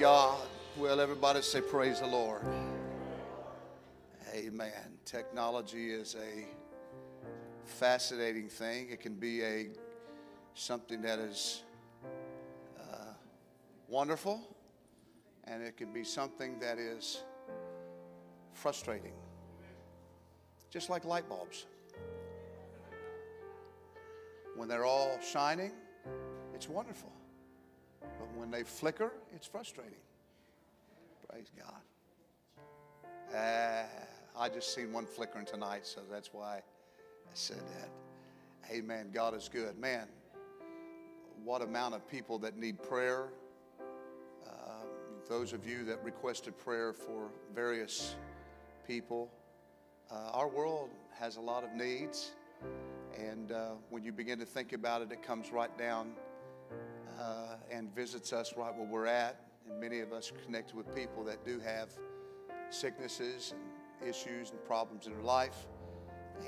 God. Well, everybody say, Praise the Lord. Amen. Technology is a fascinating thing. It can be a something that is uh, wonderful, and it can be something that is frustrating. Just like light bulbs. When they're all shining, it's wonderful. But when they flicker, it's frustrating. Praise God. Uh, I just seen one flickering tonight, so that's why I said that. Amen. God is good. Man, what amount of people that need prayer. Um, those of you that requested prayer for various people. Uh, our world has a lot of needs. And uh, when you begin to think about it, it comes right down uh, and visits us right where we're at. And many of us connected with people that do have sicknesses and issues and problems in their life.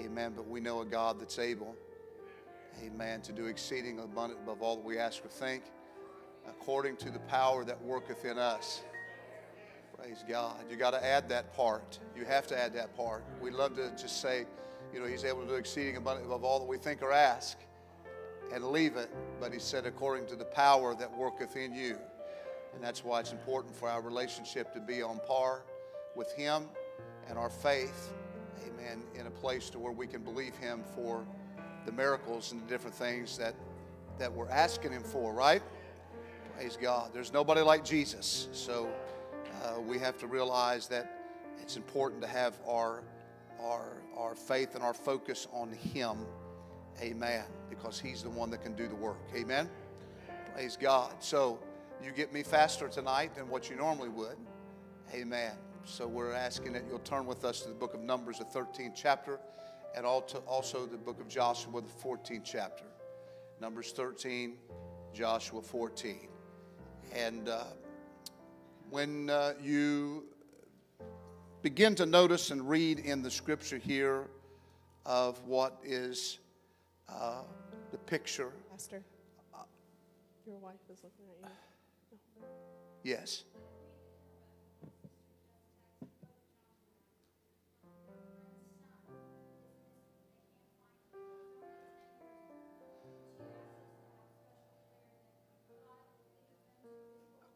Amen. But we know a God that's able, amen, to do exceeding abundant above all that we ask or think, according to the power that worketh in us. Praise God. You got to add that part. You have to add that part. We love to just say, you know, He's able to do exceeding abundant above all that we think or ask and leave it. But He said, according to the power that worketh in you. And that's why it's important for our relationship to be on par with Him and our faith, amen, in a place to where we can believe Him for the miracles and the different things that, that we're asking Him for, right? Praise God. There's nobody like Jesus. So uh, we have to realize that it's important to have our, our, our faith and our focus on Him. Amen. Because He's the one that can do the work. Amen. Praise God. So you get me faster tonight than what you normally would. Amen. So we're asking that you'll turn with us to the book of Numbers, the 13th chapter, and also the book of Joshua, the 14th chapter. Numbers 13, Joshua 14. And uh, when uh, you begin to notice and read in the scripture here of what is uh, the picture. Pastor, your wife is looking at you. Yes.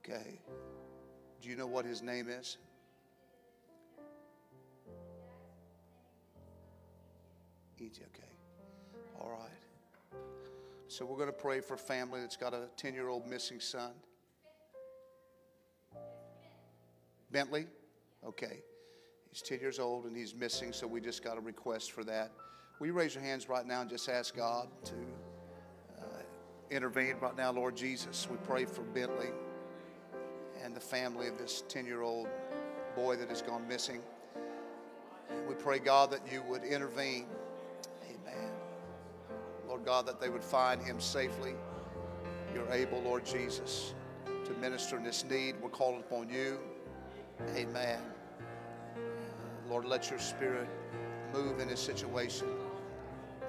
Okay. Do you know what his name is? E.T. Okay. All right. So we're going to pray for a family that's got a 10 year old missing son. Bentley? Okay. He's 10 years old and he's missing, so we just got a request for that. Will you raise your hands right now and just ask God to uh, intervene right now, Lord Jesus? We pray for Bentley and the family of this 10 year old boy that has gone missing. We pray, God, that you would intervene. God, that they would find him safely. You're able, Lord Jesus, to minister in this need. We're calling upon you. Amen. Uh, Lord, let your spirit move in this situation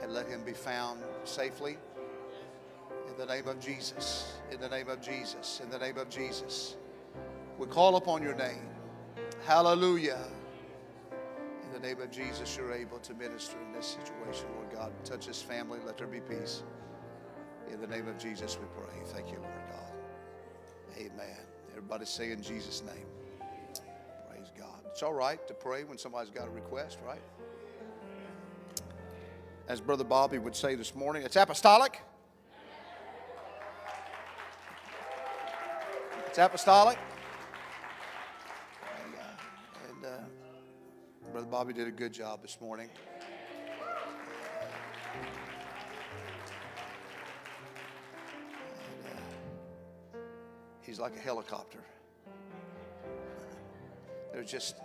and let him be found safely. In the name of Jesus. In the name of Jesus. In the name of Jesus. We call upon your name. Hallelujah. The name of Jesus, you're able to minister in this situation, Lord God. Touch his family. Let there be peace. In the name of Jesus, we pray. Thank you, Lord God. Amen. Everybody say in Jesus' name. Praise God. It's all right to pray when somebody's got a request, right? As Brother Bobby would say this morning, it's apostolic. It's apostolic. Brother Bobby did a good job this morning. Uh, he's like a helicopter. There's just,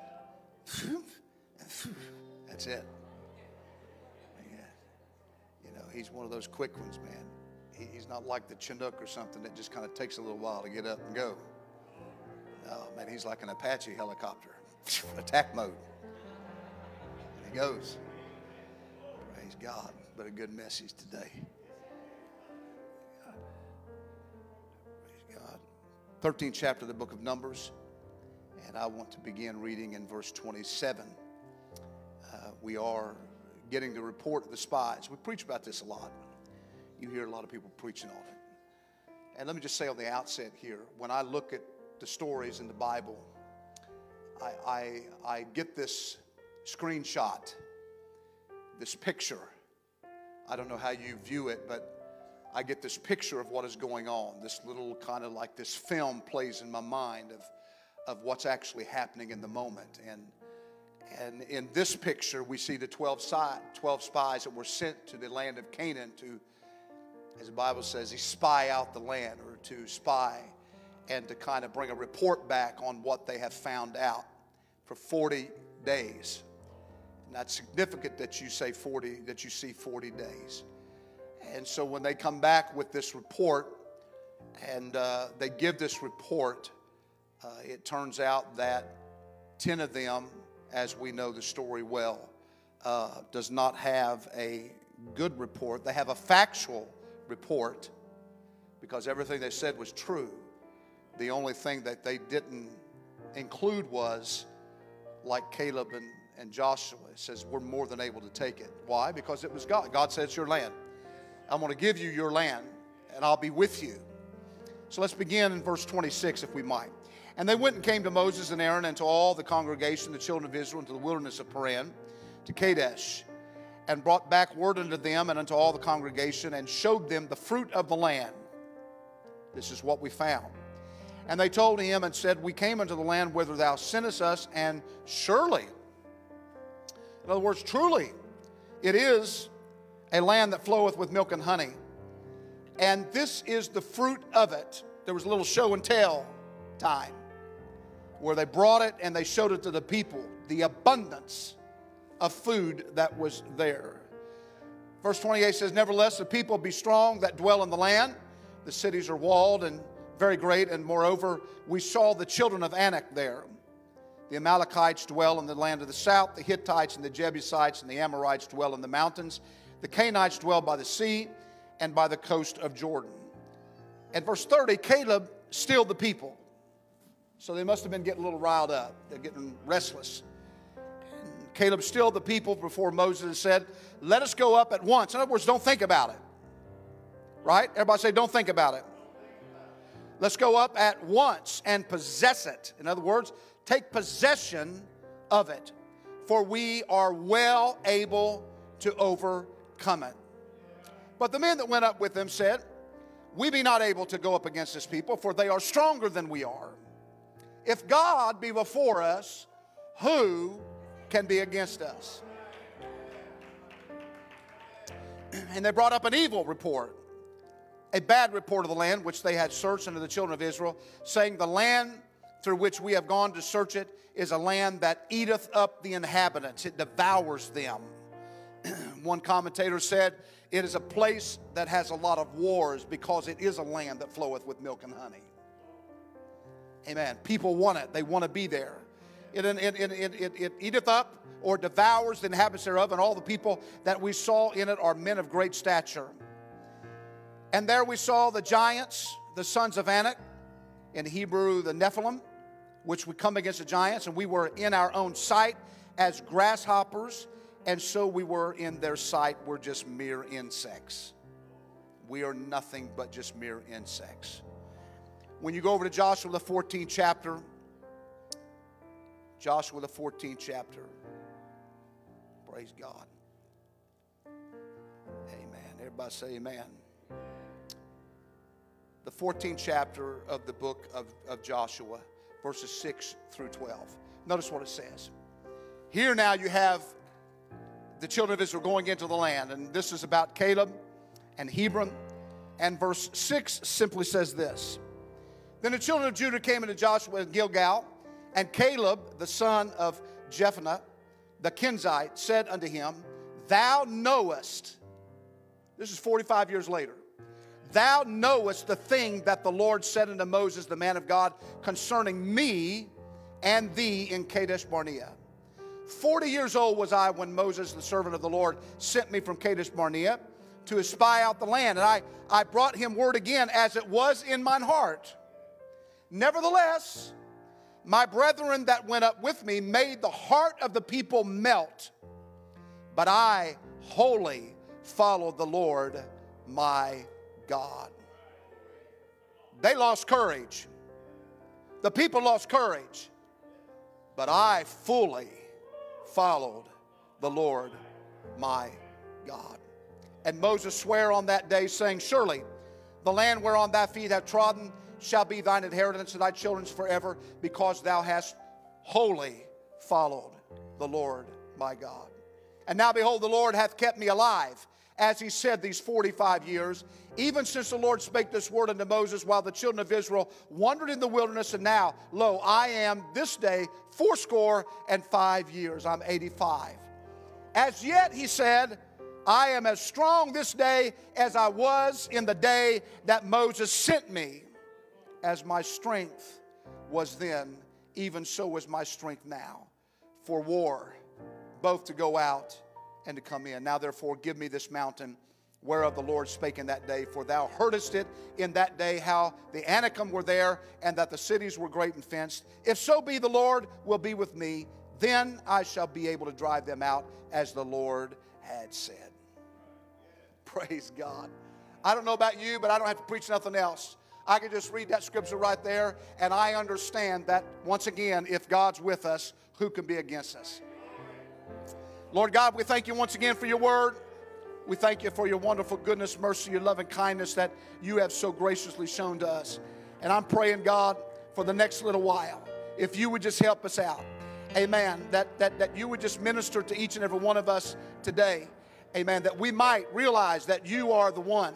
that's it. Yeah. You know, he's one of those quick ones, man. He, he's not like the Chinook or something that just kind of takes a little while to get up and go. No, man, he's like an Apache helicopter, attack mode. He goes. Praise God. But a good message today. Praise God. 13th chapter of the book of Numbers. And I want to begin reading in verse 27. Uh, we are getting the report of the spies. We preach about this a lot. You hear a lot of people preaching on it. And let me just say on the outset here when I look at the stories in the Bible, I, I, I get this screenshot, this picture. I don't know how you view it, but I get this picture of what is going on. This little kind of like this film plays in my mind of, of what's actually happening in the moment. And, and in this picture, we see the 12, si- 12 spies that were sent to the land of Canaan to, as the Bible says, spy out the land or to spy and to kind of bring a report back on what they have found out for 40 days. And that's significant that you say 40, that you see 40 days. And so when they come back with this report and uh, they give this report, uh, it turns out that 10 of them, as we know the story well, uh, does not have a good report. They have a factual report because everything they said was true. The only thing that they didn't include was like Caleb and, and Joshua. Says, We're more than able to take it. Why? Because it was God. God said, It's your land. I'm going to give you your land, and I'll be with you. So let's begin in verse 26, if we might. And they went and came to Moses and Aaron and to all the congregation, the children of Israel, into the wilderness of Paran, to Kadesh, and brought back word unto them and unto all the congregation, and showed them the fruit of the land. This is what we found. And they told him and said, We came into the land whither thou sentest us, and surely, in other words, truly, it is a land that floweth with milk and honey. And this is the fruit of it. There was a little show and tell time where they brought it and they showed it to the people, the abundance of food that was there. Verse 28 says, Nevertheless, the people be strong that dwell in the land. The cities are walled and very great. And moreover, we saw the children of Anak there. The Amalekites dwell in the land of the south. The Hittites and the Jebusites and the Amorites dwell in the mountains. The Canaanites dwell by the sea and by the coast of Jordan. At verse 30, Caleb stilled the people. So they must have been getting a little riled up. They're getting restless. And Caleb stilled the people before Moses and said, Let us go up at once. In other words, don't think about it. Right? Everybody say, Don't think about it. Let's go up at once and possess it. In other words, take possession of it, for we are well able to overcome it. But the men that went up with them said, We be not able to go up against this people, for they are stronger than we are. If God be before us, who can be against us? And they brought up an evil report, a bad report of the land which they had searched unto the children of Israel, saying, The land through which we have gone to search it is a land that eateth up the inhabitants, it devours them. One commentator said, It is a place that has a lot of wars because it is a land that floweth with milk and honey. Amen. People want it, they want to be there. It, it, it, it, it, eateth up or devours the inhabitants thereof, and all the people that we saw in it are men of great stature. And there we saw the giants, the sons of Anak, in Hebrew, the Nephilim, which would come against the giants, and we were in our own sight as grasshoppers, and so we were in their sight. We're just mere insects. We are nothing but just mere insects. When you go over to Joshua, the 14th chapter, Joshua, the 14th chapter, praise God. Amen. Everybody say amen. The 14th chapter of the book of, of Joshua, verses 6 through 12. Notice what it says. Here now you have the children of Israel going into the land, and this is about Caleb and Hebron. And verse 6 simply says this Then the children of Judah came into Joshua in Gilgal, and Caleb, the son of Jephunneh, the Kenizzite, said unto him, Thou knowest, this is 45 years later, Thou knowest the thing that the Lord said unto Moses, the man of God, concerning me and thee in Kadesh Barnea. Forty years old was I when Moses, the servant of the Lord, sent me from Kadesh Barnea to espy out the land. And I, I brought him word again as it was in mine heart. Nevertheless, my brethren that went up with me made the heart of the people melt, but I wholly followed the Lord my God. They lost courage. The people lost courage. But I fully followed the Lord my God. And Moses sware on that day, saying, Surely the land whereon thy feet have trodden shall be thine inheritance and thy children's forever, because thou hast wholly followed the Lord my God. And now behold, the Lord hath kept me alive as he said these 45 years, even since the Lord spake this word unto Moses while the children of Israel wandered in the wilderness. And now, lo, I am this day fourscore and five years. I'm 85. As yet, he said, I am as strong this day as I was in the day that Moses sent me. As my strength was then, even so is my strength now for war, both to go out and to come in. Now, therefore, give me this mountain whereof the Lord spake in that day, for thou heardest it in that day how the Anakim were there, and that the cities were great and fenced. If so be the Lord will be with me, then I shall be able to drive them out as the Lord had said. Praise God. I don't know about you, but I don't have to preach nothing else. I can just read that scripture right there, and I understand that once again, if God's with us, who can be against us? Lord God, we thank you once again for your word. We thank you for your wonderful goodness, mercy, your love, and kindness that you have so graciously shown to us. And I'm praying, God, for the next little while, if you would just help us out. Amen. That, that, that you would just minister to each and every one of us today. Amen. That we might realize that you are the one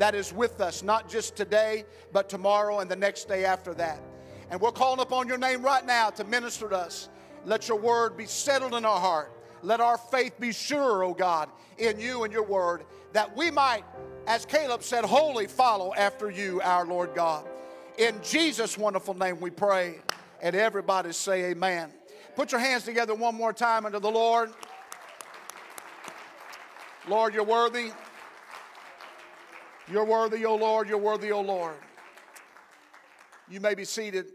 that is with us, not just today, but tomorrow and the next day after that. And we're calling upon your name right now to minister to us. Let your word be settled in our heart. Let our faith be sure, O God, in you and your word, that we might, as Caleb said, wholly follow after you, our Lord God. In Jesus' wonderful name we pray. And everybody say amen. Put your hands together one more time unto the Lord. Lord, you're worthy. You're worthy, O Lord. You're worthy, O Lord. You may be seated.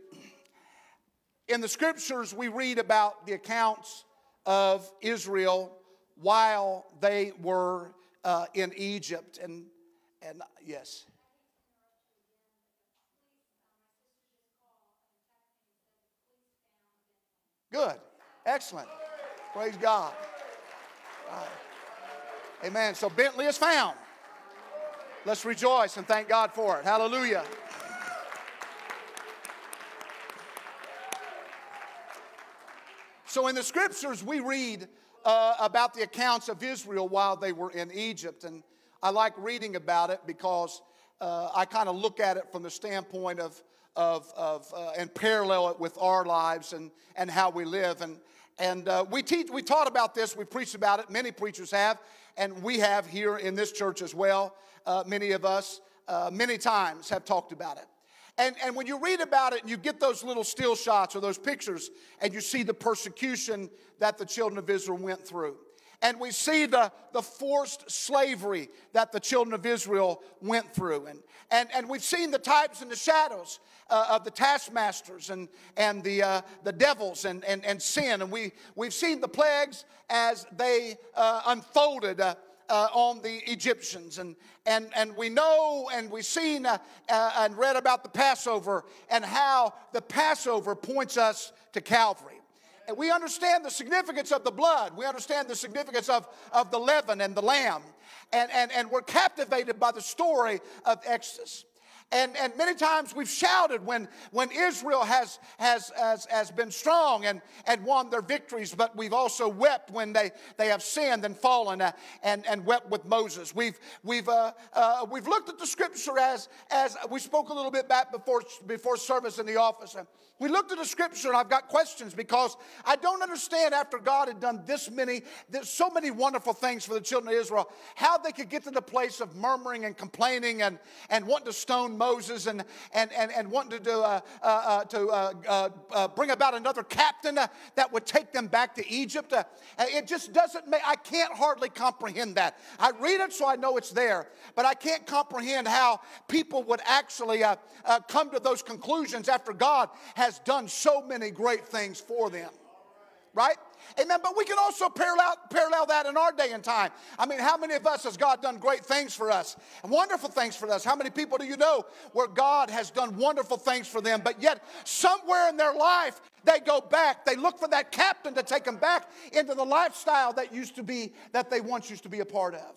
In the scriptures, we read about the accounts of Israel while they were uh, in Egypt. And, and yes. Good. Excellent. Praise God. Right. Amen. So Bentley is found. Let's rejoice and thank God for it. Hallelujah. So in the scriptures, we read uh, about the accounts of Israel while they were in Egypt. And I like reading about it because uh, I kind of look at it from the standpoint of, of, of uh, and parallel it with our lives and, and how we live. And, and uh, we, teach, we taught about this, we preached about it, many preachers have, and we have here in this church as well. Uh, many of us, uh, many times, have talked about it. And, and when you read about it and you get those little still shots or those pictures and you see the persecution that the children of Israel went through. And we see the, the forced slavery that the children of Israel went through. And, and, and we've seen the types and the shadows uh, of the taskmasters and, and the, uh, the devils and, and, and sin. And we, we've seen the plagues as they uh, unfolded uh, on the Egyptians. And, and, and we know and we've seen uh, uh, and read about the Passover and how the Passover points us to Calvary. And we understand the significance of the blood. We understand the significance of, of the leaven and the lamb. And, and, and we're captivated by the story of Exodus. And, and many times we've shouted when, when Israel has, has, has, has been strong and, and won their victories, but we've also wept when they, they have sinned and fallen uh, and, and wept with Moses. We've, we've, uh, uh, we've looked at the scripture as, as we spoke a little bit back before, before service in the office. We looked at the scripture and I've got questions because I don't understand after God had done this many, so many wonderful things for the children of Israel, how they could get to the place of murmuring and complaining and, and wanting to stone Moses and, and, and, and wanting to, do, uh, uh, uh, to uh, uh, uh, bring about another captain that would take them back to Egypt. it just doesn't make, I can't hardly comprehend that. I read it so I know it's there, but I can't comprehend how people would actually come to those conclusions after God has has done so many great things for them. Right? Amen. But we can also parallel, parallel that in our day and time. I mean, how many of us has God done great things for us? Wonderful things for us. How many people do you know where God has done wonderful things for them, but yet somewhere in their life they go back. They look for that captain to take them back into the lifestyle that used to be, that they once used to be a part of.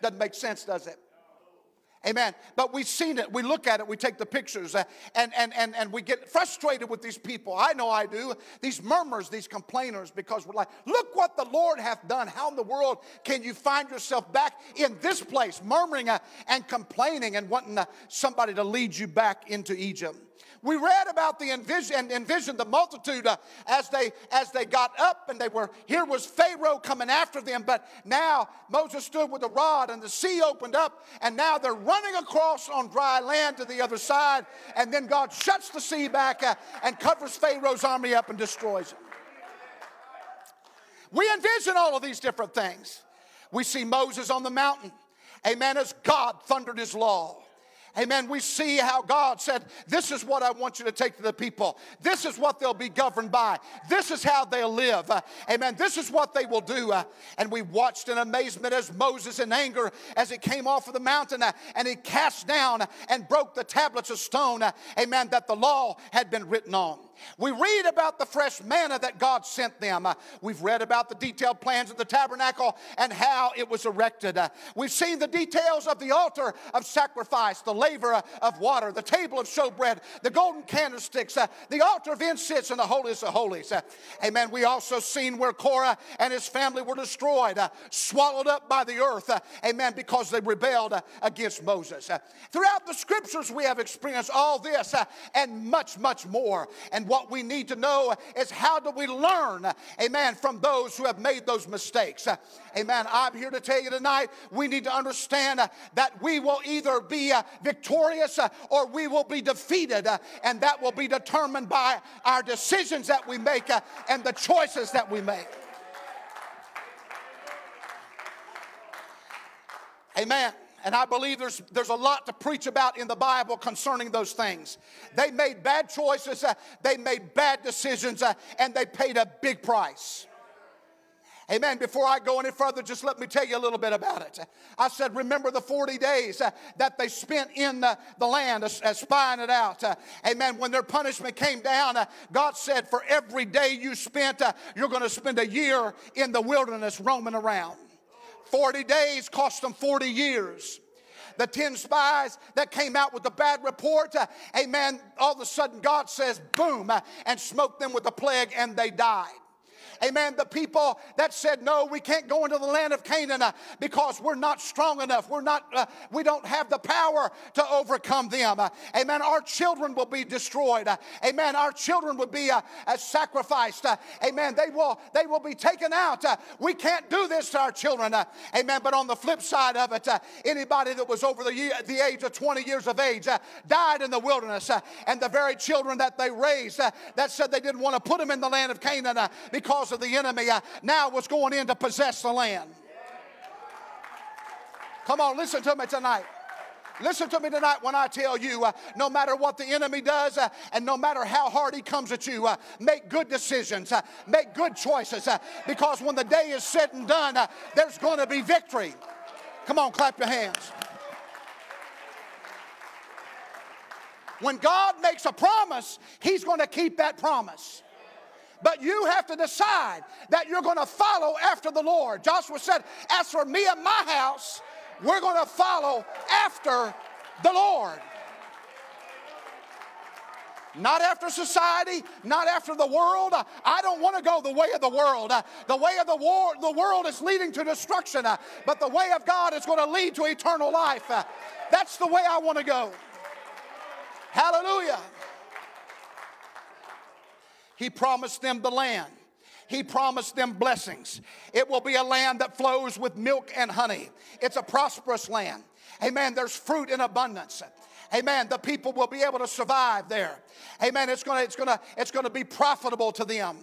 Doesn't make sense, does it? Amen. But we've seen it. We look at it. We take the pictures uh, and, and, and, and we get frustrated with these people. I know I do. These murmurs, these complainers, because we're like, look what the Lord hath done. How in the world can you find yourself back in this place, murmuring uh, and complaining and wanting uh, somebody to lead you back into Egypt? We read about the envision, and envision the multitude uh, as they as they got up and they were here was Pharaoh coming after them, but now Moses stood with a rod and the sea opened up and now they're running across on dry land to the other side and then God shuts the sea back uh, and covers Pharaoh's army up and destroys it. We envision all of these different things. We see Moses on the mountain, amen, as God thundered his law. Amen. We see how God said, This is what I want you to take to the people. This is what they'll be governed by. This is how they'll live. Uh, amen. This is what they will do. Uh, and we watched in amazement as Moses, in anger, as he came off of the mountain uh, and he cast down and broke the tablets of stone. Amen. That the law had been written on. We read about the fresh manna that God sent them. We've read about the detailed plans of the tabernacle and how it was erected. We've seen the details of the altar of sacrifice, the laver of water, the table of showbread, the golden candlesticks, uh, the altar of incense, and the holiest of holies. Uh, amen. We also seen where Korah and his family were destroyed, uh, swallowed up by the earth. Uh, amen. Because they rebelled uh, against Moses. Uh, throughout the scriptures, we have experienced all this and much, much more. And what we need to know is how do we learn, amen, from those who have made those mistakes. Amen. I'm here to tell you tonight we need to understand that we will either be victorious uh, or we will be defeated, uh, and that will be determined by our decisions that we make and the choices that we make. Amen. And I believe there's, there's a lot to preach about in the Bible concerning those things. They made bad choices, uh, they made bad decisions, uh, and they paid a big price. Amen. Before I go any further, just let me tell you a little bit about it. I said, remember the 40 days uh, that they spent in the, the land uh, spying it out. Uh, amen. When their punishment came down, uh, God said, for every day you spent, uh, you're going to spend a year in the wilderness roaming around. 40 days cost them 40 years. The 10 spies that came out with the bad report, uh, amen, all of a sudden God says, boom, uh, and smote them with the plague and they died. Amen. The people that said, no, we can't go into the land of Canaan uh, because we're not strong enough. We're not, uh, we don't have the power to overcome them. Uh, amen. Our children will be destroyed. Uh, amen. Our children will be uh, sacrificed. Uh, amen. They will, they will be taken out. Uh, we can't do this to our children. amen. But on the flip side of it, anybody that was over the, year, the age of 20 years of age died in the wilderness. and the very children that they raised that said they didn't want to put them in the land of Canaan because of the enemy uh, now was going in to possess the land. Come on, listen to me tonight. Listen to me tonight when I tell you uh, no matter what the enemy does uh, and no matter how hard he comes at you, uh, make good decisions, uh, make good choices uh, because when the day is said and done, there's going to be victory. Come on, clap your hands. When God makes a promise, He's going to keep that promise. But you have to decide that you're going to follow after the Lord. Joshua said, As for me and my house, we're going to follow after the Lord. not after society, not after the world. I don't want to go the way of the world. The way of the, war, the world is leading to destruction, but the way of God is going to lead to eternal life. That's the way I want to go. Hallelujah. He promised them the land. He promised them blessings. It will be a land that flows with milk and honey. It's a prosperous land. Amen. There's fruit in abundance. Amen. The people will be able to survive there. Amen. It's gonna, it's gonna, it's gonna be profitable to them.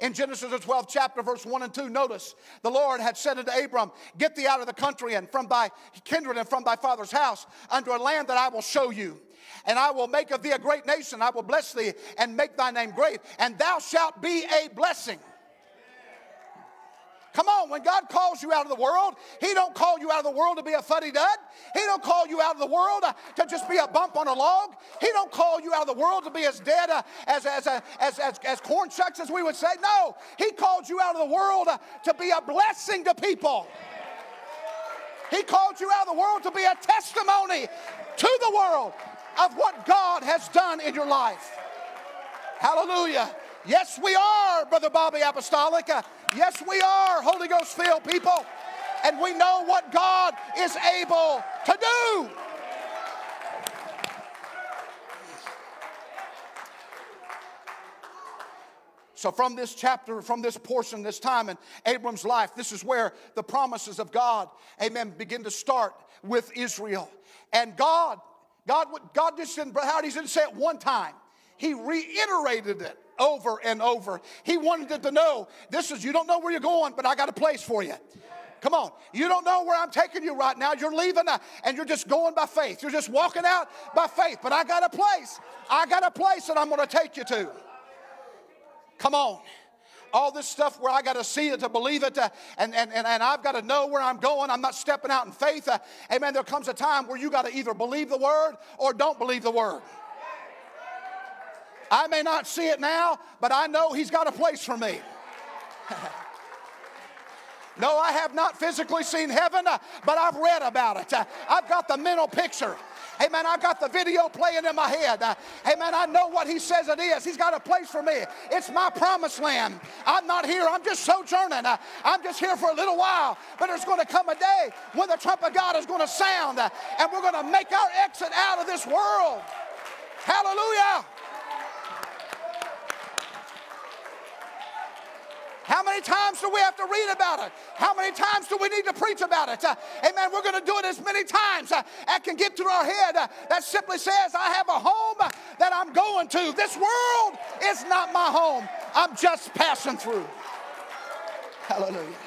In Genesis the 12th chapter, verse 1 and 2, notice the Lord had said unto Abram, Get thee out of the country and from thy kindred and from thy father's house unto a land that I will show you. And I will make of thee a great nation. I will bless thee and make thy name great, and thou shalt be a blessing. Come on, when God calls you out of the world, He don't call you out of the world to be a fuddy dud. He don't call you out of the world uh, to just be a bump on a log. He don't call you out of the world to be as dead uh, as, as, uh, as, as, as corn shucks, as we would say. No, He called you out of the world to be a blessing to people. He called you out of the world to be a testimony to the world of what God has done in your life. Hallelujah. Yes, we are, Brother Bobby Apostolic. Uh, yes, we are Holy Ghost filled people. And we know what God is able to do. So, from this chapter, from this portion, this time in Abram's life, this is where the promises of God, amen, begin to start with Israel. And God, God, God just didn't, how he didn't say it one time, He reiterated it over and over. He wanted it to know this is, you don't know where you're going, but I got a place for you. Come on. You don't know where I'm taking you right now. You're leaving and you're just going by faith. You're just walking out by faith. But I got a place. I got a place that I'm going to take you to. Come on. All this stuff where I got to see it to believe it, and, and, and, and I've got to know where I'm going. I'm not stepping out in faith. Uh, amen. There comes a time where you got to either believe the word or don't believe the word. I may not see it now, but I know He's got a place for me. no, I have not physically seen heaven, uh, but I've read about it. Uh, I've got the mental picture. Amen. I've got the video playing in my head. Amen. I know what he says it is. He's got a place for me. It's my promised land. I'm not here. I'm just sojourning. I'm just here for a little while. But there's going to come a day when the trump of God is going to sound and we're going to make our exit out of this world. Hallelujah. How many times do we have to read about it? How many times do we need to preach about it? Uh, amen. We're going to do it as many times uh, as can get through our head. Uh, that simply says, I have a home uh, that I'm going to. This world is not my home. I'm just passing through. Hallelujah.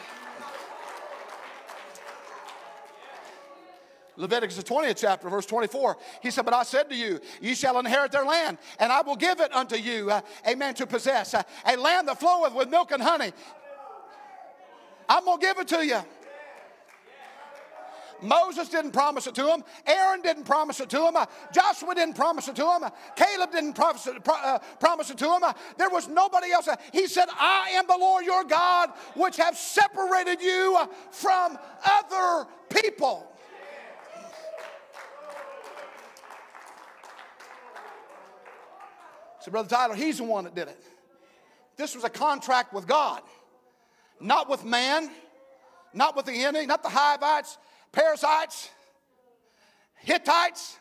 Leviticus the 20th chapter, verse 24. He said, But I said to you, ye shall inherit their land, and I will give it unto you, uh, amen, to possess. Uh, a land that floweth with milk and honey. I'm going to give it to you. Moses didn't promise it to him. Aaron didn't promise it to him. Joshua didn't promise it to him. Caleb didn't promise it, uh, promise it to him. There was nobody else. He said, I am the Lord your God, which have separated you from other people. Brother Tyler, he's the one that did it. This was a contract with God, not with man, not with the enemy, not the Hivites, Parasites, Hittites,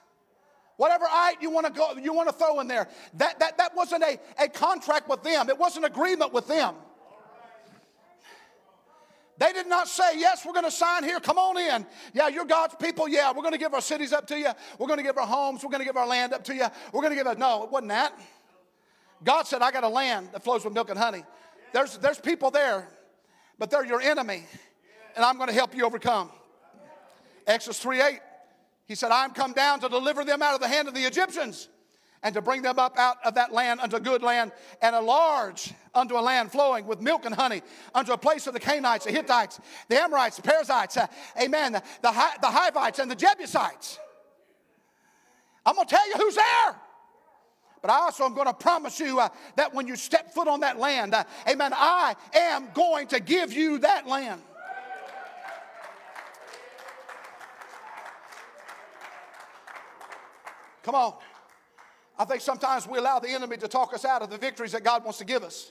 whatever ite you want to go, you want to throw in there. That, that, that wasn't a, a contract with them. It was an agreement with them. They did not say, Yes, we're going to sign here. Come on in. Yeah, you're God's people. Yeah, we're going to give our cities up to you. We're going to give our homes. We're going to give our land up to you. We're going to give it. No, it wasn't that. God said, I got a land that flows with milk and honey. There's, there's people there, but they're your enemy, and I'm going to help you overcome. Exodus 3 8, he said, I'm come down to deliver them out of the hand of the Egyptians and to bring them up out of that land unto good land and a large unto a land flowing with milk and honey unto a place of the Canaanites, the Hittites, the Amorites, the Perizzites, uh, amen, the, the, the Hivites and the Jebusites. I'm going to tell you who's there. But I also am going to promise you uh, that when you step foot on that land, uh, amen, I am going to give you that land. Come on. I think sometimes we allow the enemy to talk us out of the victories that God wants to give us.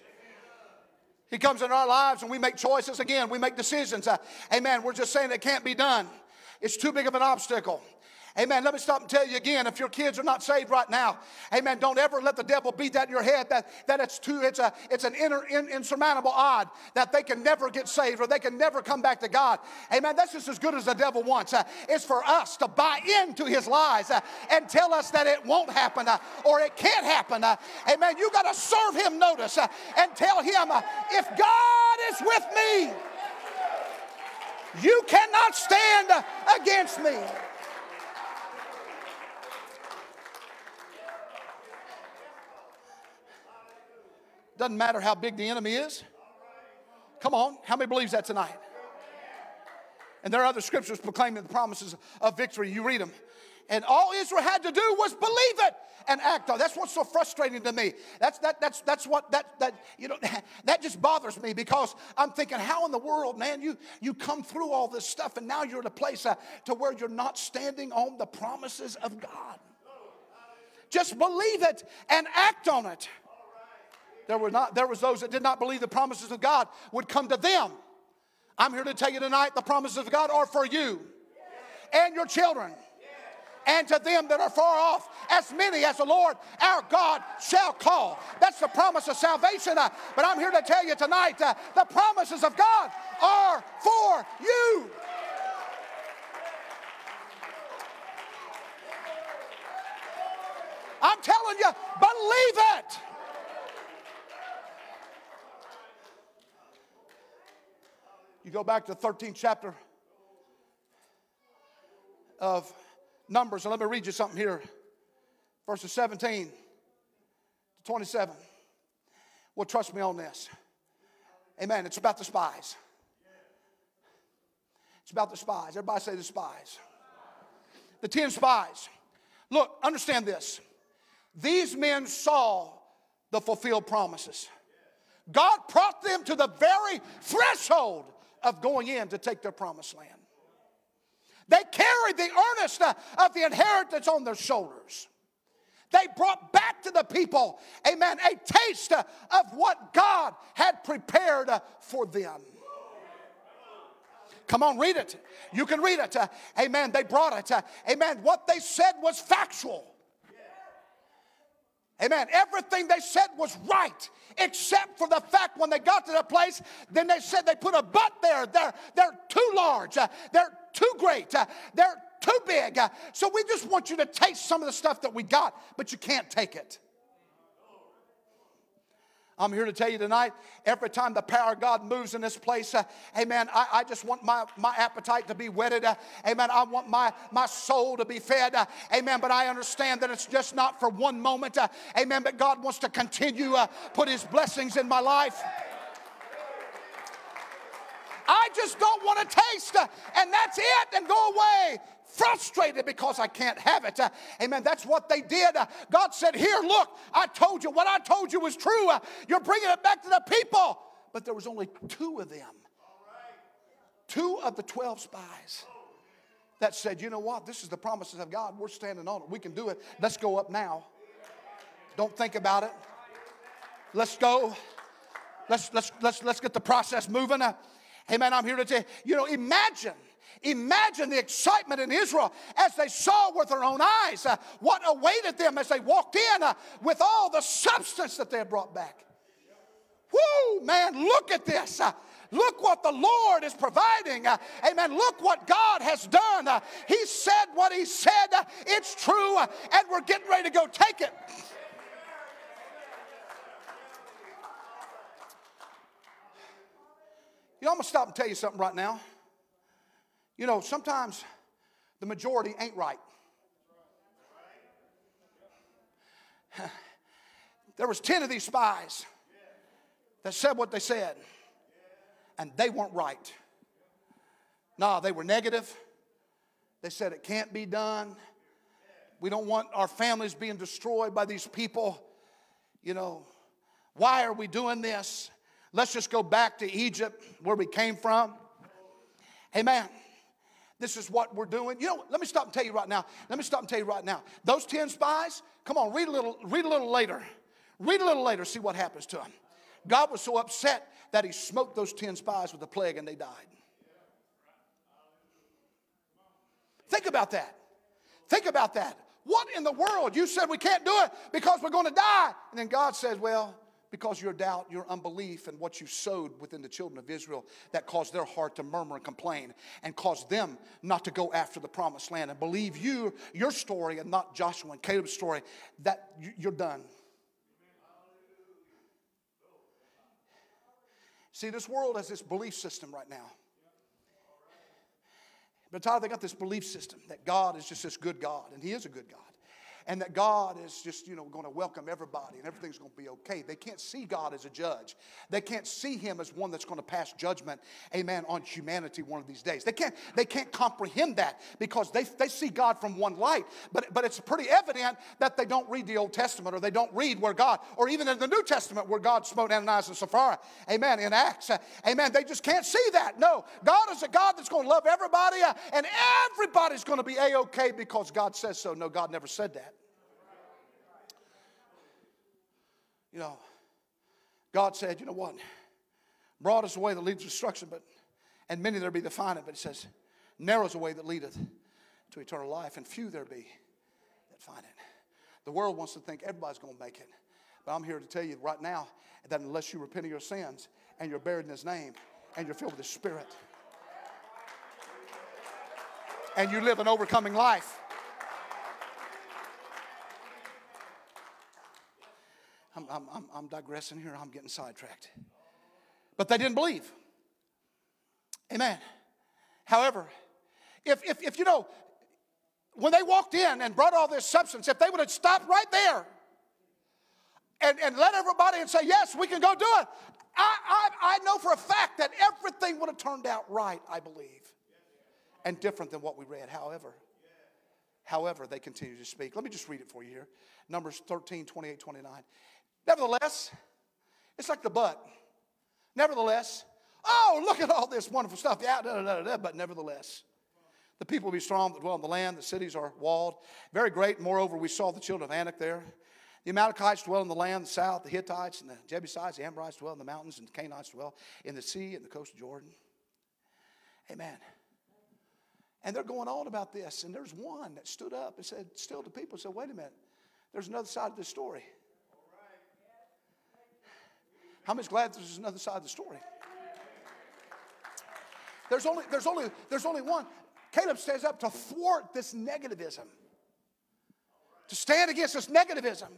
He comes in our lives and we make choices again, we make decisions. Uh, amen. We're just saying it can't be done. It's too big of an obstacle. Amen. Let me stop and tell you again if your kids are not saved right now, amen, don't ever let the devil beat that in your head that, that it's too, it's, a, it's an inner, in, insurmountable odd that they can never get saved or they can never come back to God. Amen. That's just as good as the devil wants. Uh, it's for us to buy into his lies uh, and tell us that it won't happen uh, or it can't happen. Uh, amen. You got to serve him notice uh, and tell him, uh, if God is with me, you cannot stand against me. Doesn't matter how big the enemy is. Come on, how many believes that tonight? And there are other scriptures proclaiming the promises of victory. You read them. And all Israel had to do was believe it and act on. That's what's so frustrating to me. That's that that's that's what that that you know that just bothers me because I'm thinking, how in the world, man, you you come through all this stuff and now you're at a place uh, to where you're not standing on the promises of God. Just believe it and act on it. There were not there was those that did not believe the promises of God would come to them. I'm here to tell you tonight the promises of God are for you and your children and to them that are far off, as many as the Lord our God shall call. That's the promise of salvation. Uh, but I'm here to tell you tonight uh, the promises of God are for you. I'm telling you, believe it. You go back to the 13th chapter of Numbers, and let me read you something here. Verses 17 to 27. Well, trust me on this. Amen. It's about the spies. It's about the spies. Everybody say the spies. The 10 spies. Look, understand this. These men saw the fulfilled promises. God brought them to the very threshold of going in to take their promised land. They carried the earnest uh, of the inheritance on their shoulders. They brought back to the people, amen, a taste uh, of what God had prepared uh, for them. Come on, read it. You can read it. amen. They brought it. amen. What they said was factual. Amen. Everything they said was right, except for the fact when they got to the place, then they said they put a but there. They're, they're too large. Uh, they're too great. Uh, they're too big. Uh, so we just want you to taste some of the stuff that we got, but you can't take it. I'm here to tell you tonight, every time the power of God moves in this place, uh, amen, I, I, just want my, my appetite to be whetted. Uh, amen. I want my, my soul to be fed. Uh, amen. But I understand that it's just not for one moment. Uh, amen. But God wants to continue, uh, put His blessings in my life. I just don't want to taste, uh, and that's it, and go away frustrated because I can't have it. Uh, amen. That's what they did. Uh, God said, Here, look, I told you. What I told you was true. Uh, you're bringing it back to the people. But there was only two of them. Two of the 12 spies that said, You know what? This is the promises of God. We're standing on it. We can do it. Let's go up now. Don't think about it. Let's go. Let's, let's, let's, let's get the process moving. Amen. I'm here to tell you, you know, imagine Imagine the excitement in Israel as they saw with their own eyes uh, what awaited them as they walked in uh, with all the substance that they had brought back. Whoo, man, look at this. Uh, look what the Lord is providing. Uh, amen. Look what God has done. Uh, he said what He said. Uh, it's true, and we're getting ready to go take it. You know, I'm going to stop and tell you something right now. You know, sometimes the majority ain't right. There was 10 of these spies that said what they said, and they weren't right. No, they were negative. They said it can't be done. We don't want our families being destroyed by these people. You know, why are we doing this? Let's just go back to Egypt where we came from. Amen. This is what we're doing. You know, let me stop and tell you right now. Let me stop and tell you right now. Those 10 spies, come on, read a little, read a little later. Read a little later, see what happens to them. God was so upset that he smote those 10 spies with a plague and they died. Think about that. Think about that. What in the world? You said we can't do it because we're going to die. And then God says, well, because your doubt, your unbelief, and what you sowed within the children of Israel that caused their heart to murmur and complain and caused them not to go after the promised land and believe you, your story, and not Joshua and Caleb's story, that you're done. See, this world has this belief system right now. But Tyler, they got this belief system that God is just this good God, and He is a good God and that God is just, you know, going to welcome everybody and everything's going to be okay. They can't see God as a judge. They can't see him as one that's going to pass judgment, amen, on humanity one of these days. They can't, they can't comprehend that because they, they see God from one light. But, but it's pretty evident that they don't read the Old Testament or they don't read where God, or even in the New Testament where God smote Ananias and Sapphira, amen, in Acts, amen. They just can't see that. No, God is a God that's going to love everybody and everybody's going to be A-OK because God says so. No, God never said that. You know, God said, you know what? Broad is the way that leads to destruction, but and many there be that find it. But He says, narrow is the way that leadeth to eternal life, and few there be that find it. The world wants to think everybody's going to make it. But I'm here to tell you right now that unless you repent of your sins and you're buried in His name and you're filled with His Spirit and you live an overcoming life, I'm, I'm, I'm, digressing here. I'm getting sidetracked. But they didn't believe. Amen. However, if, if, if you know, when they walked in and brought all this substance, if they would have stopped right there and, and let everybody and say, yes, we can go do it, I, I, I know for a fact that everything would have turned out right, I believe, and different than what we read. However, however, they continue to speak. Let me just read it for you here. Numbers 13, 28, 29. Nevertheless, it's like the but. Nevertheless, oh, look at all this wonderful stuff. Yeah, da, da, da, but nevertheless, the people will be strong that dwell in the land. The cities are walled, very great. Moreover, we saw the children of Anak there. The Amalekites dwell in the land, the south. The Hittites and the Jebusites, the Amorites dwell in the mountains, and the Canaanites dwell in the sea and the coast of Jordan. Amen. And they're going on about this. And there's one that stood up and said, still to people, said, wait a minute, there's another side of this story. How much glad there's another side of the story? There's only, there's only, there's only one. Caleb stands up to thwart this negativism, to stand against this negativism.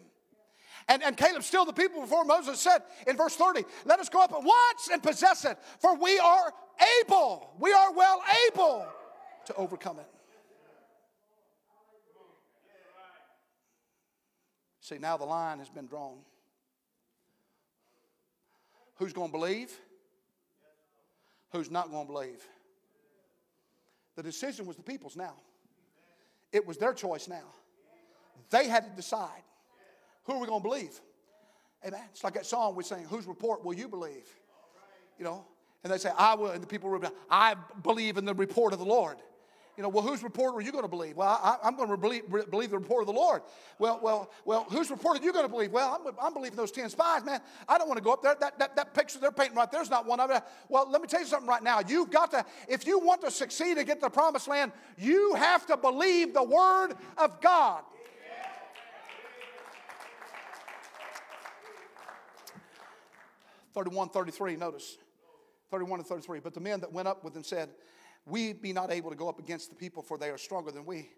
And, and Caleb still the people before Moses said in verse 30, Let us go up at once and possess it, for we are able, we are well able to overcome it. See, now the line has been drawn. Who's going to believe? Who's not going to believe? The decision was the people's now. It was their choice now. They had to decide who are we going to believe? Amen. It's like that song we sing, Whose report will you believe? You know, and they say, I will, and the people will, I believe in the report of the Lord you know, well, whose report are you going to believe? Well, I, am going to believe, believe, the report of the Lord. Well, well, well, whose report are you going to believe? Well, I'm, I'm believing those 10 spies, man. I don't want to go up there. That, that, that picture they're painting right there is not one of them. Well, let me tell you something right now. You've got to, if you want to succeed and get the promised land, you have to believe the word of God. Thirty-one, thirty-three. Notice, thirty-one and thirty-three. But the men that went up with him said, we be not able to go up against the people, for they are stronger than we.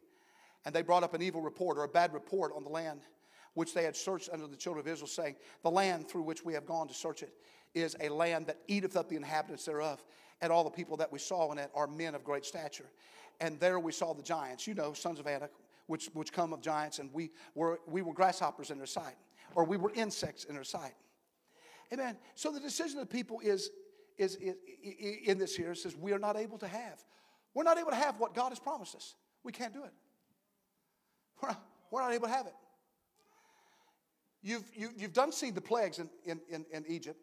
And they brought up an evil report or a bad report on the land which they had searched under the children of Israel, saying, The land through which we have gone to search it is a land that eateth up the inhabitants thereof. And all the people that we saw in it are men of great stature. And there we saw the giants, you know, sons of Anak, which, which come of giants, and we were, we were grasshoppers in their sight, or we were insects in their sight. Amen. So the decision of the people is is, is, in this here says we are not able to have. We're not able to have what God has promised us. We can't do it. We're not, we're not able to have it. You've, you, have you have done seen the plagues in, in, in, in Egypt.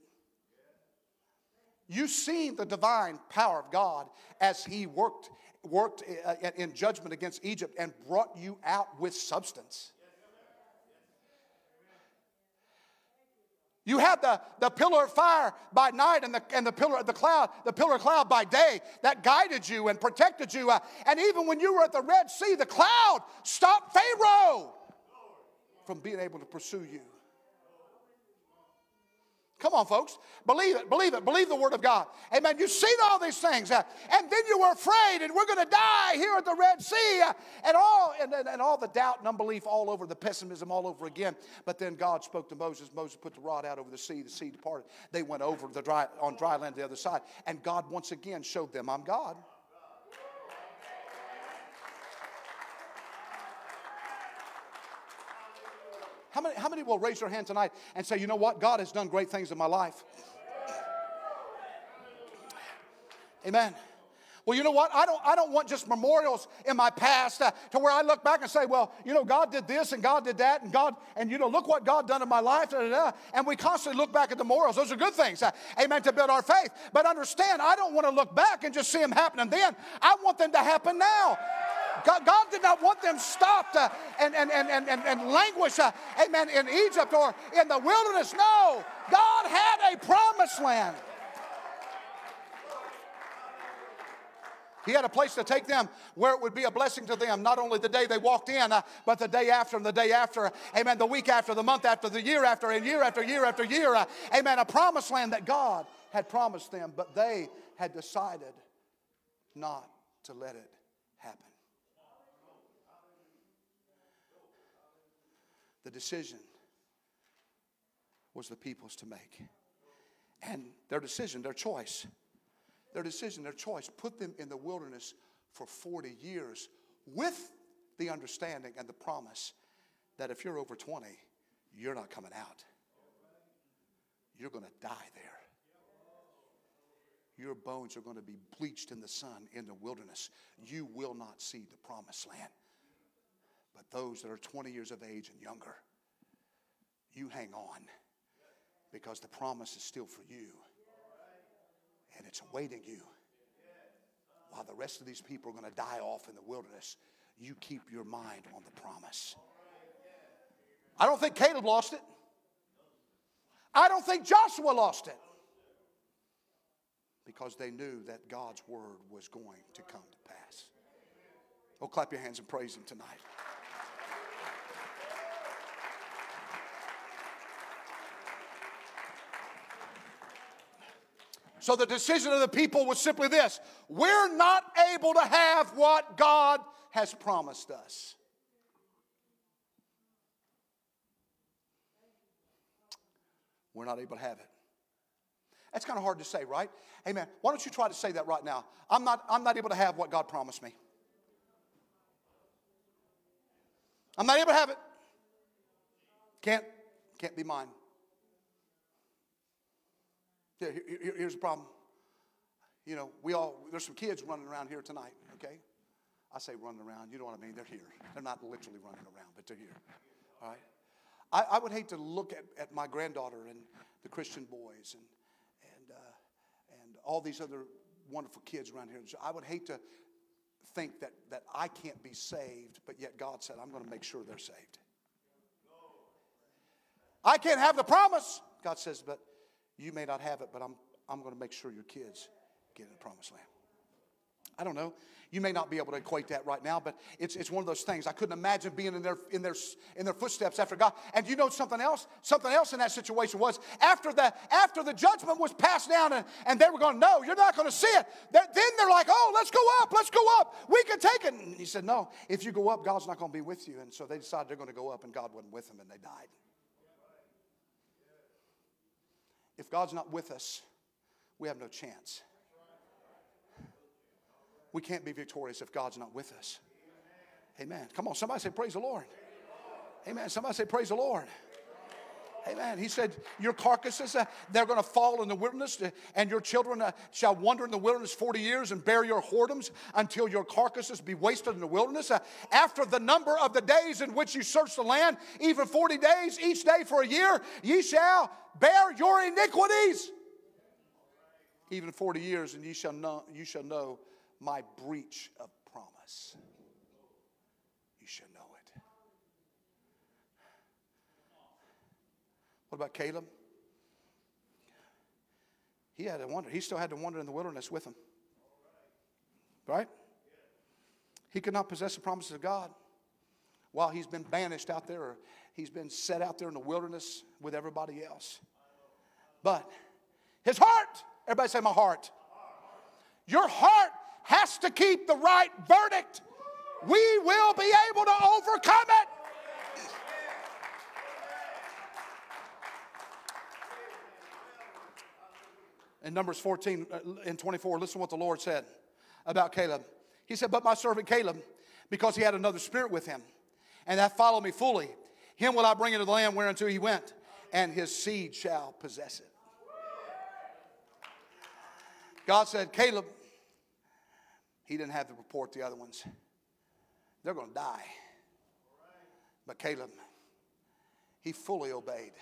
You've seen the divine power of God as He worked, worked uh, in judgment against Egypt and brought you out with substance. You had the, the pillar of fire by night and the, and the pillar of the cloud, the pillar of cloud by day that guided you and protected you. Uh, and even when you were at the Red Sea, the cloud stopped Pharaoh from being able to pursue you. Come on, folks. Believe it, believe it, believe the Word of God. Amen. You've seen all these things, uh, and then you were afraid, and we're going to die here at the Red Sea, uh, and all and, and, all the doubt and unbelief all over, the pessimism all over again. But then God spoke to Moses. Moses put the rod out over the sea. The sea departed. They went over the dry on dry land the other side, and God once again showed them, "I'm God." How many, how many will raise their hand tonight and say, you know what? God has done great things in my life? Amen. Well, you know what? I don't, I don't want just memorials in my past uh, to where I look back and say, well, you know, God did this and God did that and God, and you know, look what God done in my life. Da, da, da. And we constantly look back at the memorials. Those are good things. Uh, amen. To build our faith. But understand, I don't want to look back and just see them happening then. I want them to happen now. God, God did not want them stopped uh, and, and, and, and, and, languish, uh, amen, in Egypt or in the wilderness. No, God had a promised land. He had a place to take them where it would be a blessing to them, not only the day they walked in, uh, but the day after and the day after. Amen. The week after, the month after, the year after, and year after year after year. Uh, amen. A promised land that God had promised them, but they had decided not to let it happen. The decision was the people's to make. And their decision, their choice, their decision, their choice put them in the wilderness for 40 years with the understanding and the promise that if you're over 20, you're not coming out. You're going to die there. Your bones are going to be bleached in the sun in the wilderness. You will not see the promised land. But those that are 20 years of age and younger, you hang on because the promise is still for you and it's awaiting you. While the rest of these people are going to die off in the wilderness, you keep your mind on the promise. I don't think Caleb lost it. I don't think Joshua lost it because they knew that God's word was going to come to pass. Oh, clap your hands and praise Him tonight. So the decision of the people was simply this we're not able to have what God has promised us. We're not able to have it. That's kind of hard to say, right? Amen. Why don't you try to say that right now? I'm not, I'm not able to have what God promised me. I'm not able to have it. Can't, can't be mine. Yeah, here, here's the problem. You know, we all, there's some kids running around here tonight, okay? I say running around, you know what I mean? They're here. They're not literally running around, but they're here. All right? I, I would hate to look at, at my granddaughter and the Christian boys and, and, uh, and all these other wonderful kids around here. I would hate to think that, that I can't be saved, but yet God said, I'm going to make sure they're saved. I can't have the promise. God says, but you may not have it, but I'm, I'm going to make sure your kids get in the promised land. I don't know. You may not be able to equate that right now, but it's, it's one of those things. I couldn't imagine being in their, in, their, in their footsteps after God. And you know something else? Something else in that situation was after the, after the judgment was passed down and, and they were going, No, you're not going to see it. Then they're like, Oh, let's go up, let's go up. We can take it. And he said, No, if you go up, God's not going to be with you. And so they decided they're going to go up, and God wasn't with them, and they died. If God's not with us, we have no chance. We can't be victorious if God's not with us. Amen. Come on, somebody say, Praise the Lord. Amen. Somebody say, Praise the Lord. Amen. He said, Your carcasses, uh, they're going to fall in the wilderness, uh, and your children uh, shall wander in the wilderness 40 years and bear your whoredoms until your carcasses be wasted in the wilderness. Uh, after the number of the days in which you search the land, even 40 days, each day for a year, ye shall bear your iniquities. even 40 years, and you shall know, you shall know my breach of promise. You shall know it. What about Caleb? He had to wander. He still had to wander in the wilderness with him. Right? He could not possess the promises of God while he's been banished out there or he's been set out there in the wilderness with everybody else. But his heart, everybody say, My heart. Your heart has to keep the right verdict. We will be able to overcome it. In Numbers 14 uh, and 24, listen to what the Lord said about Caleb. He said, But my servant Caleb, because he had another spirit with him, and that followed me fully, him will I bring into the land whereunto he went, and his seed shall possess it. God said, Caleb, he didn't have to report the other ones. They're going to die. But Caleb, he fully obeyed.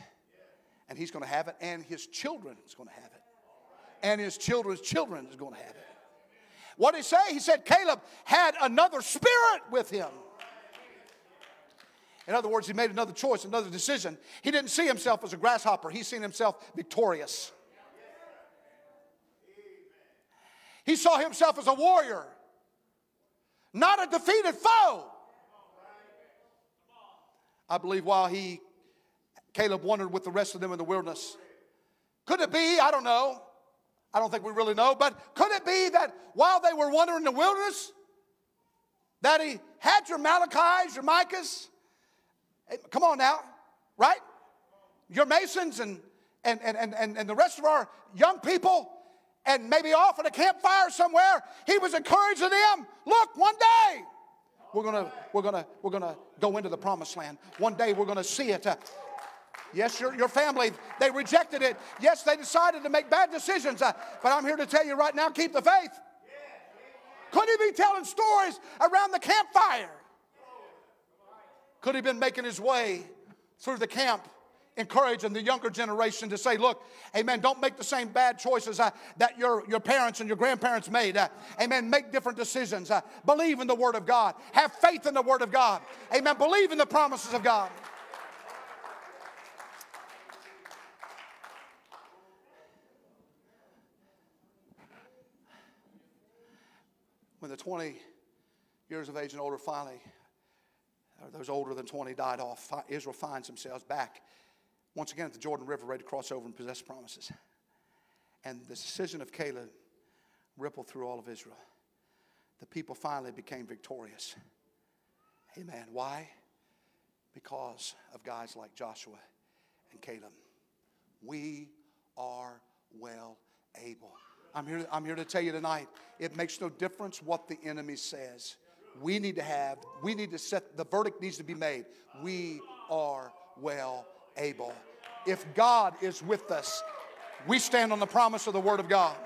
And he's going to have it, and his children is going to have it. And his children's children is going to have it. What did he say? He said Caleb had another spirit with him. In other words, he made another choice, another decision. He didn't see himself as a grasshopper, he seen himself victorious. He saw himself as a warrior, not a defeated foe. I believe while he, Caleb wandered with the rest of them in the wilderness. Could it be? I don't know. I don't think we really know, but could it be that while they were wandering in the wilderness, that he had your Malachi's, your Micahs? Eh, come on now, right? Your Masons and, and, and, and, and the rest of our young people and maybe off at a campfire somewhere, he was encouraging them. Look, one day we're gonna we're gonna we're gonna go into the promised land. One day we're gonna see it. Uh, Yes, your, your family, they rejected it. Yes, they decided to make bad decisions. Uh, but I'm here to tell you right now, keep the faith. Could he be telling stories around the campfire? Could he been making his way through the camp encouraging the younger generation to say, look, amen, don't make the same bad choices uh, that your, your parents and your grandparents made. Uh, amen, make different decisions. Uh, believe in the Word of God. Have faith in the Word of God. Amen, believe in the promises of God. When the 20 years of age and older finally, or those older than 20 died off, Israel finds themselves back once again at the Jordan River, ready to cross over and possess promises. And the decision of Caleb rippled through all of Israel. The people finally became victorious. Amen. Why? Because of guys like Joshua and Caleb. We are well able. I'm here, I'm here to tell you tonight it makes no difference what the enemy says. We need to have, we need to set, the verdict needs to be made. We are well able. If God is with us, we stand on the promise of the Word of God.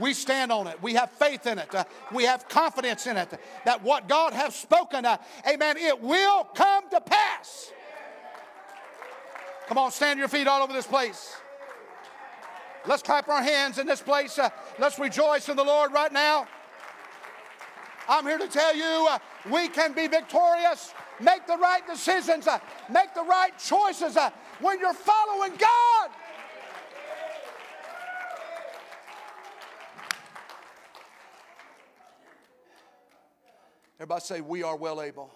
We stand on it. We have faith in it. Uh, we have confidence in it that what God has spoken, uh, amen, it will come to pass. Come on, stand your feet all over this place. Let's clap our hands in this place. Uh, let's rejoice in the Lord right now. I'm here to tell you uh, we can be victorious. Make the right decisions, uh, make the right choices uh, when you're following God. Everybody say, We are well able.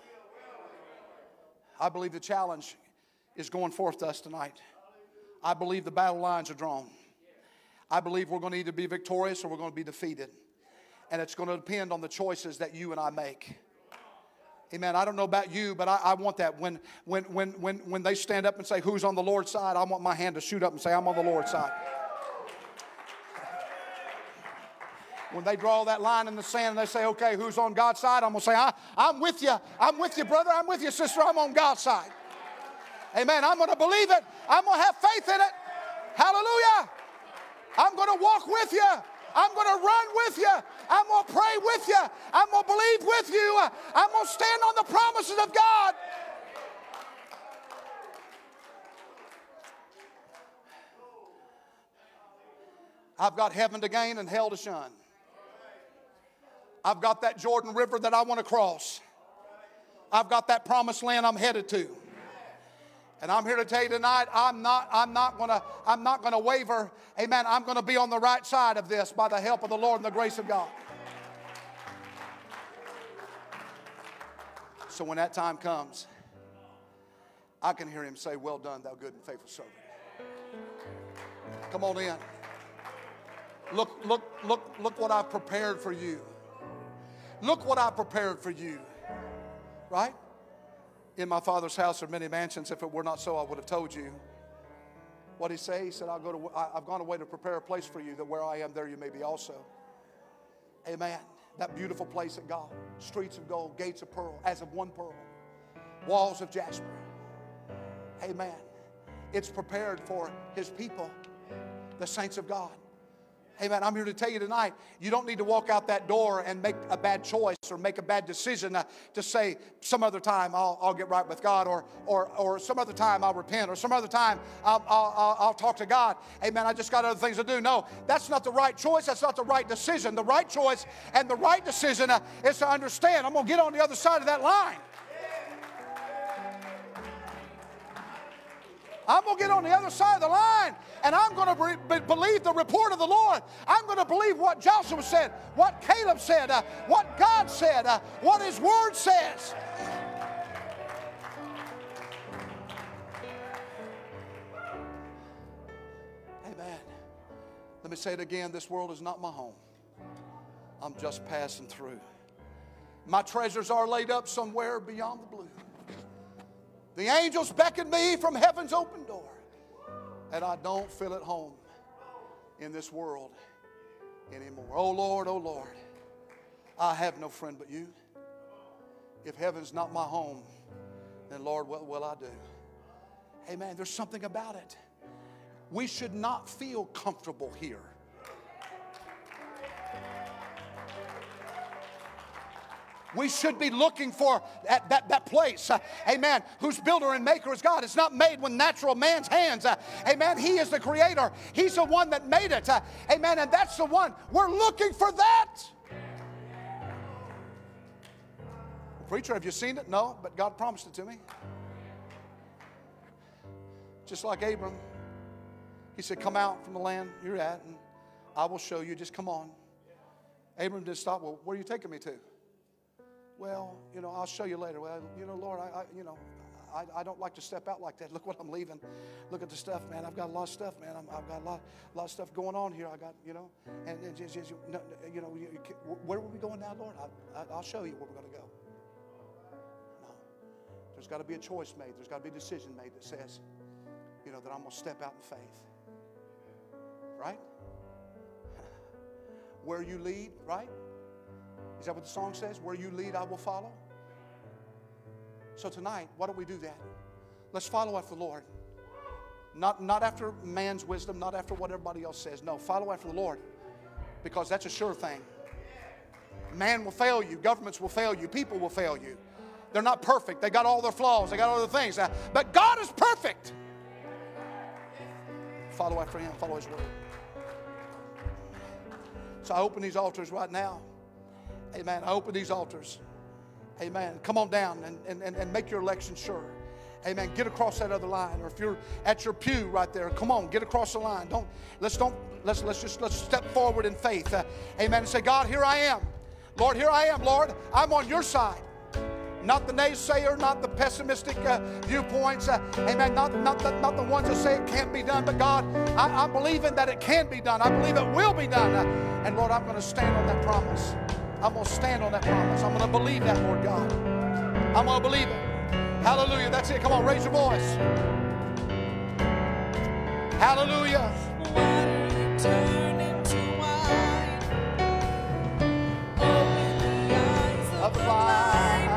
I believe the challenge is going forth to us tonight. I believe the battle lines are drawn. I believe we're going to either be victorious or we're going to be defeated. And it's going to depend on the choices that you and I make. Amen. I don't know about you, but I, I, want that. When, when, when, when, when they stand up and say, Who's on the Lord's side? I want my hand to shoot up and say, I'm on the Lord's side. When they draw that line in the sand and they say, Okay, who's on God's side? I'm going to say, I, I'm with you. I'm with you, brother. I'm with you, sister. I'm on God's side. Amen. I'm going to believe it. I'm going to have faith in it. Hallelujah. I'm going to walk with you. I'm going to run with you. I'm going to pray with you. I'm going to believe with you. I'm going to stand on the promises of God. I've got heaven to gain and hell to shun. I've got that Jordan River that I want to cross. I've got that promised land I'm headed to. And I'm here to tell you tonight, I'm not, I'm not gonna, I'm not gonna waver. Amen. I'm gonna be on the right side of this by the help of the Lord and the grace of God. So when that time comes, I can hear him say, Well done, thou good and faithful servant. Come on in. Look, look, look, look what I've prepared for you. Look what I prepared for you. Right? In my father's house are many mansions. If it were not so, I would have told you. What he say? He said, I'll go to, I've gone away to prepare a place for you that where I am, there you may be also. Amen. That beautiful place at God. Streets of gold, gates of pearl, as of one pearl, walls of jasper. Amen. It's prepared for his people, the saints of God. Amen. I'm here to tell you tonight, you don't need to walk out that door and make a bad choice or make a bad decision to say some other time I'll, I'll get right with God or, or, or some other time I'll repent or some other time I'll, I'll, I'll talk to God. Amen. I just got other things to do. No, that's not the right choice. That's not the right decision. The right choice and the right decision uh, is to understand I'm going to get on the other side of that line. I'm going to get on the other side of the line and I'm going to be- believe the report of the Lord. I'm going to believe what Joshua said, what Caleb said, uh, what God said, uh, what His Word says. Amen. Let me say it again this world is not my home, I'm just passing through. My treasures are laid up somewhere beyond the blue. The angels beckon me from heaven's open door, and I don't feel at home in this world anymore. Oh Lord, oh Lord, I have no friend but you. If heaven's not my home, then Lord, what will I do? Amen. There's something about it. We should not feel comfortable here. We should be looking for that, that, place, uh, amen, whose builder and maker is God. It's not made with natural man's hands, uh, amen. He is the creator, He's the one that made it, uh, amen, and that's the one. We're looking for that. Preacher, have you seen it? No, but God promised it to me. Just like Abram, he said, Come out from the land you're at, and I will show you. Just come on. Abram did stop. Well, where are you taking me to? Well, you know, I'll show you later. Well, you know, Lord, I, I you know, I, I don't like to step out like that. Look what I'm leaving. Look at the stuff, man. I've got a lot of stuff, man. i have got a lot, lot of stuff going on here. I got, you know, and, and just, just, you know, where are we going now, Lord? I, will show you where we're going to go. No, there's got to be a choice made. There's got to be a decision made that says, you know, that I'm going to step out in faith. Right? Where you lead, right? Is that what the song says? Where you lead, I will follow. So tonight, why don't we do that? Let's follow after the Lord. Not, not after man's wisdom, not after what everybody else says. No, follow after the Lord because that's a sure thing. Man will fail you, governments will fail you, people will fail you. They're not perfect. They got all their flaws, they got other things. Uh, but God is perfect. Follow after Him, follow His word. So I open these altars right now. Amen. I open these altars. Amen. Come on down and, and, and make your election sure. Amen. Get across that other line. Or if you're at your pew right there, come on, get across the line. Don't let's don't let's let's just let's step forward in faith. Uh, amen. And say, God, here I am. Lord, here I am, Lord. I'm on your side. Not the naysayer, not the pessimistic uh, viewpoints. Uh, amen. Not, not, the, not the ones that say it can't be done, but God, I, I believe in that it can be done. I believe it will be done. Uh, and Lord, I'm going to stand on that promise. I'm going to stand on that promise. I'm going to believe that, Lord God. I'm going to believe it. Hallelujah. That's it. Come on, raise your voice. Hallelujah. Of the blind.